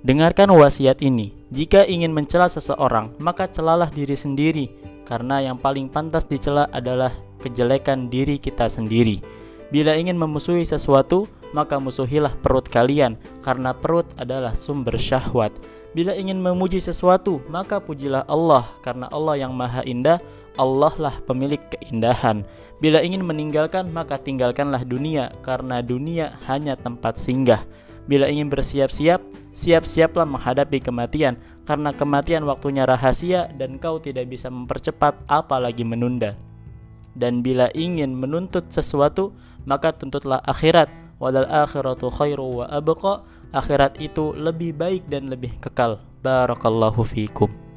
Dengarkan wasiat ini. Jika ingin mencela seseorang, maka celalah diri sendiri, karena yang paling pantas dicela adalah kejelekan diri kita sendiri. Bila ingin memusuhi sesuatu, maka musuhilah perut kalian, karena perut adalah sumber syahwat. Bila ingin memuji sesuatu, maka pujilah Allah, karena Allah yang maha indah, Allah lah pemilik keindahan. Bila ingin meninggalkan, maka tinggalkanlah dunia, karena dunia hanya tempat singgah. Bila ingin bersiap-siap, siap-siaplah menghadapi kematian, karena kematian waktunya rahasia dan kau tidak bisa mempercepat apalagi menunda. Dan bila ingin menuntut sesuatu, maka tuntutlah akhirat. Wadal akhiratu khairu wa abqa. Akhirat itu lebih baik dan lebih kekal. Barakallahu fiikum.